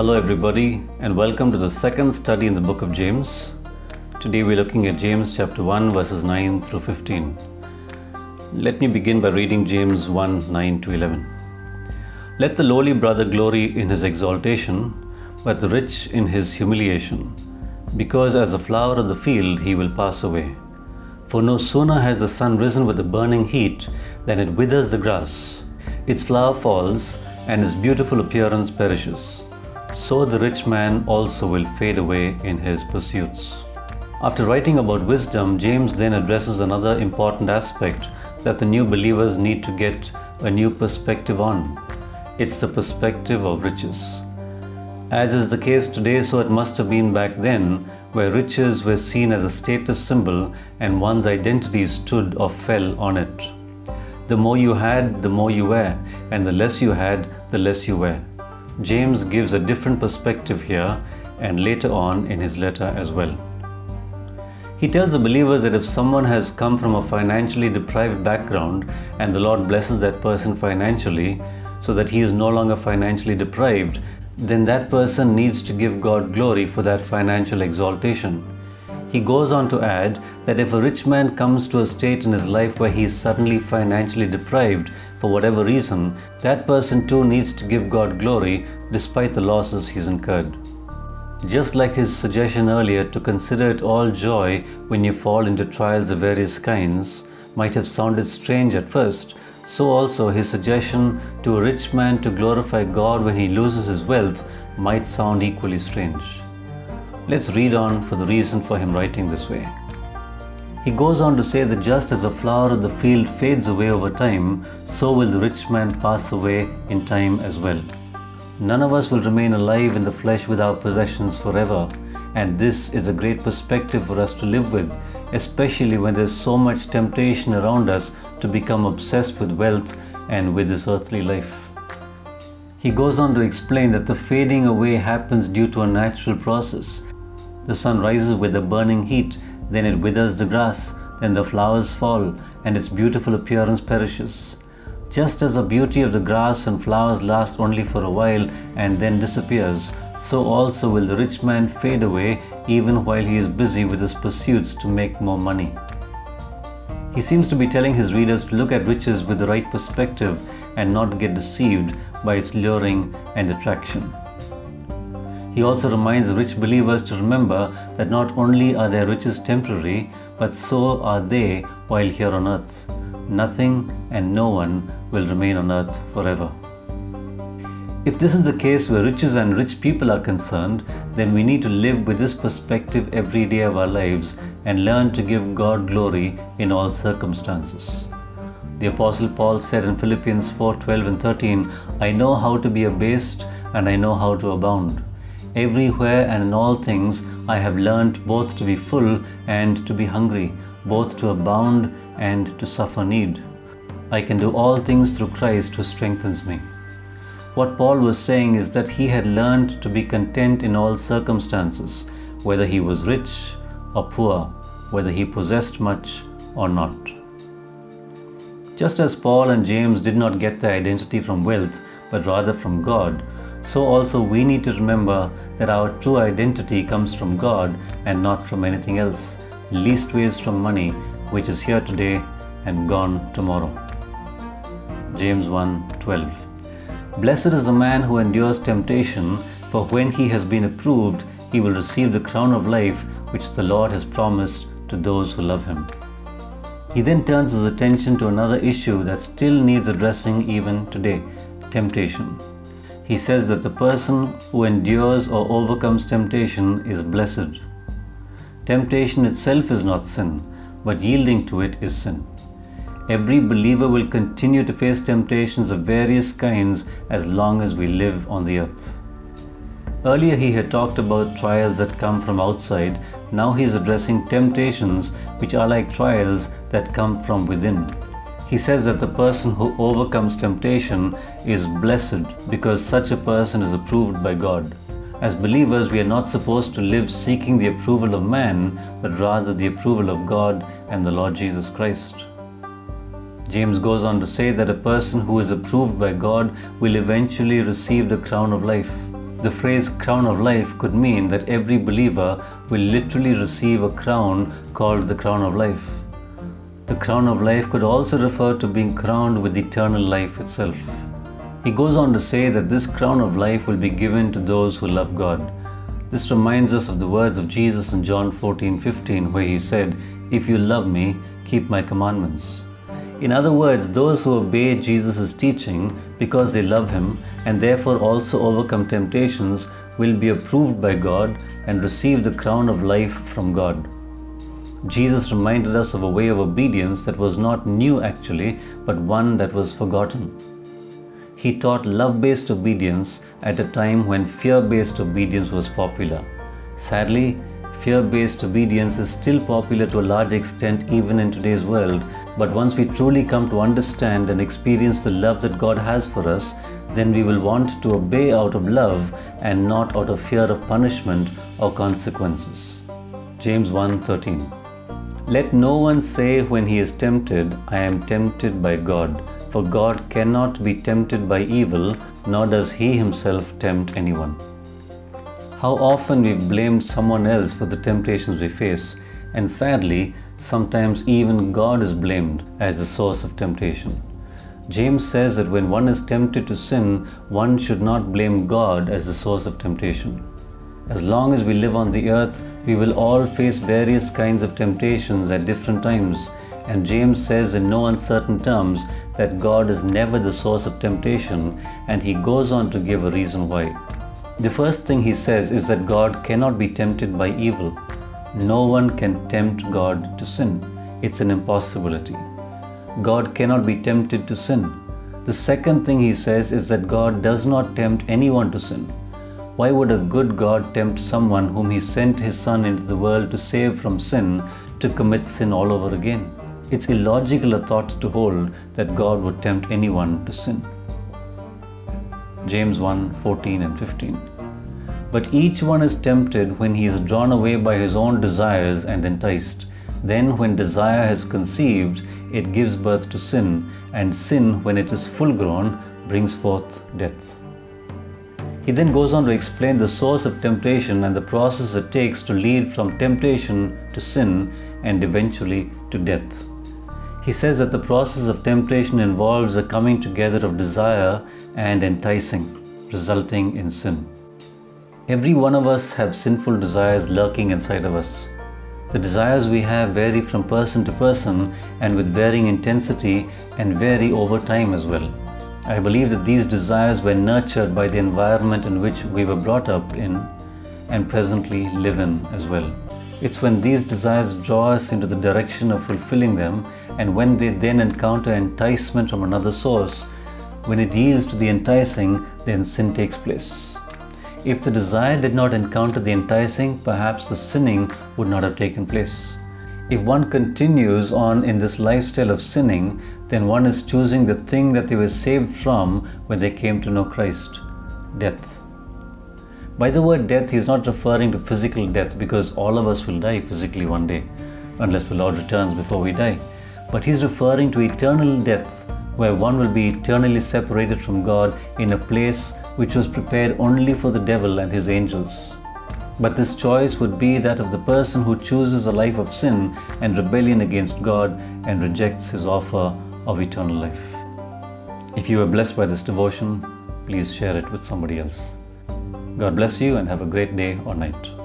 Hello, everybody, and welcome to the second study in the book of James. Today we're looking at James chapter 1, verses 9 through 15. Let me begin by reading James 1 9 to 11. Let the lowly brother glory in his exaltation, but the rich in his humiliation, because as a flower of the field he will pass away. For no sooner has the sun risen with a burning heat than it withers the grass, its flower falls, and its beautiful appearance perishes. So the rich man also will fade away in his pursuits. After writing about wisdom, James then addresses another important aspect that the new believers need to get a new perspective on. It's the perspective of riches. As is the case today, so it must have been back then, where riches were seen as a status symbol and one's identity stood or fell on it. The more you had, the more you were, and the less you had, the less you were. James gives a different perspective here and later on in his letter as well. He tells the believers that if someone has come from a financially deprived background and the Lord blesses that person financially so that he is no longer financially deprived, then that person needs to give God glory for that financial exaltation. He goes on to add that if a rich man comes to a state in his life where he is suddenly financially deprived for whatever reason, that person too needs to give God glory despite the losses he's incurred. Just like his suggestion earlier to consider it all joy when you fall into trials of various kinds might have sounded strange at first, so also his suggestion to a rich man to glorify God when he loses his wealth might sound equally strange. Let's read on for the reason for him writing this way. He goes on to say that just as a flower of the field fades away over time, so will the rich man pass away in time as well. None of us will remain alive in the flesh with our possessions forever, and this is a great perspective for us to live with, especially when there's so much temptation around us to become obsessed with wealth and with this earthly life. He goes on to explain that the fading away happens due to a natural process the sun rises with a burning heat, then it withers the grass, then the flowers fall, and its beautiful appearance perishes. Just as the beauty of the grass and flowers lasts only for a while and then disappears, so also will the rich man fade away even while he is busy with his pursuits to make more money. He seems to be telling his readers to look at riches with the right perspective and not get deceived by its luring and attraction. He also reminds rich believers to remember that not only are their riches temporary, but so are they while here on earth. Nothing and no one will remain on earth forever. If this is the case where riches and rich people are concerned, then we need to live with this perspective every day of our lives and learn to give God glory in all circumstances. The Apostle Paul said in Philippians 4:12 and 13, I know how to be abased and I know how to abound. Everywhere and in all things I have learnt both to be full and to be hungry, both to abound and to suffer need. I can do all things through Christ who strengthens me. What Paul was saying is that he had learned to be content in all circumstances, whether he was rich or poor, whether he possessed much or not. Just as Paul and James did not get their identity from wealth, but rather from God, so also we need to remember that our true identity comes from God and not from anything else, leastways from money, which is here today and gone tomorrow. James 1:12 Blessed is the man who endures temptation, for when he has been approved, he will receive the crown of life which the Lord has promised to those who love him. He then turns his attention to another issue that still needs addressing even today temptation he says that the person who endures or overcomes temptation is blessed. Temptation itself is not sin, but yielding to it is sin. Every believer will continue to face temptations of various kinds as long as we live on the earth. Earlier, he had talked about trials that come from outside. Now, he is addressing temptations which are like trials that come from within he says that the person who overcomes temptation is blessed because such a person is approved by God. As believers, we are not supposed to live seeking the approval of man, but rather the approval of God and the Lord Jesus Christ. James goes on to say that a person who is approved by God will eventually receive the crown of life. The phrase crown of life could mean that every believer will literally receive a crown called the crown of life. The crown of life could also refer to being crowned with eternal life itself. He goes on to say that this crown of life will be given to those who love God. This reminds us of the words of Jesus in John 14 15, where he said, If you love me, keep my commandments. In other words, those who obey Jesus' teaching because they love him and therefore also overcome temptations will be approved by God and receive the crown of life from God. Jesus reminded us of a way of obedience that was not new actually, but one that was forgotten. He taught love based obedience at a time when fear based obedience was popular. Sadly, fear based obedience is still popular to a large extent even in today's world, but once we truly come to understand and experience the love that God has for us, then we will want to obey out of love and not out of fear of punishment or consequences. James 1:13 let no one say when he is tempted, I am tempted by God, for God cannot be tempted by evil, nor does he himself tempt anyone. How often we've blamed someone else for the temptations we face, and sadly, sometimes even God is blamed as the source of temptation. James says that when one is tempted to sin, one should not blame God as the source of temptation. As long as we live on the earth, we will all face various kinds of temptations at different times. And James says in no uncertain terms that God is never the source of temptation, and he goes on to give a reason why. The first thing he says is that God cannot be tempted by evil. No one can tempt God to sin. It's an impossibility. God cannot be tempted to sin. The second thing he says is that God does not tempt anyone to sin. Why would a good God tempt someone whom He sent His Son into the world to save from sin to commit sin all over again? It's illogical a thought to hold that God would tempt anyone to sin. James 1 14 and 15. But each one is tempted when he is drawn away by his own desires and enticed. Then, when desire has conceived, it gives birth to sin, and sin, when it is full grown, brings forth death. He then goes on to explain the source of temptation and the process it takes to lead from temptation to sin and eventually to death. He says that the process of temptation involves a coming together of desire and enticing, resulting in sin. Every one of us have sinful desires lurking inside of us. The desires we have vary from person to person and with varying intensity and vary over time as well. I believe that these desires were nurtured by the environment in which we were brought up in and presently live in as well. It's when these desires draw us into the direction of fulfilling them and when they then encounter enticement from another source, when it yields to the enticing, then sin takes place. If the desire did not encounter the enticing, perhaps the sinning would not have taken place. If one continues on in this lifestyle of sinning, then one is choosing the thing that they were saved from when they came to know Christ death. By the word death, he is not referring to physical death because all of us will die physically one day, unless the Lord returns before we die. But he's referring to eternal death, where one will be eternally separated from God in a place which was prepared only for the devil and his angels. But this choice would be that of the person who chooses a life of sin and rebellion against God and rejects his offer of eternal life. If you were blessed by this devotion, please share it with somebody else. God bless you and have a great day or night.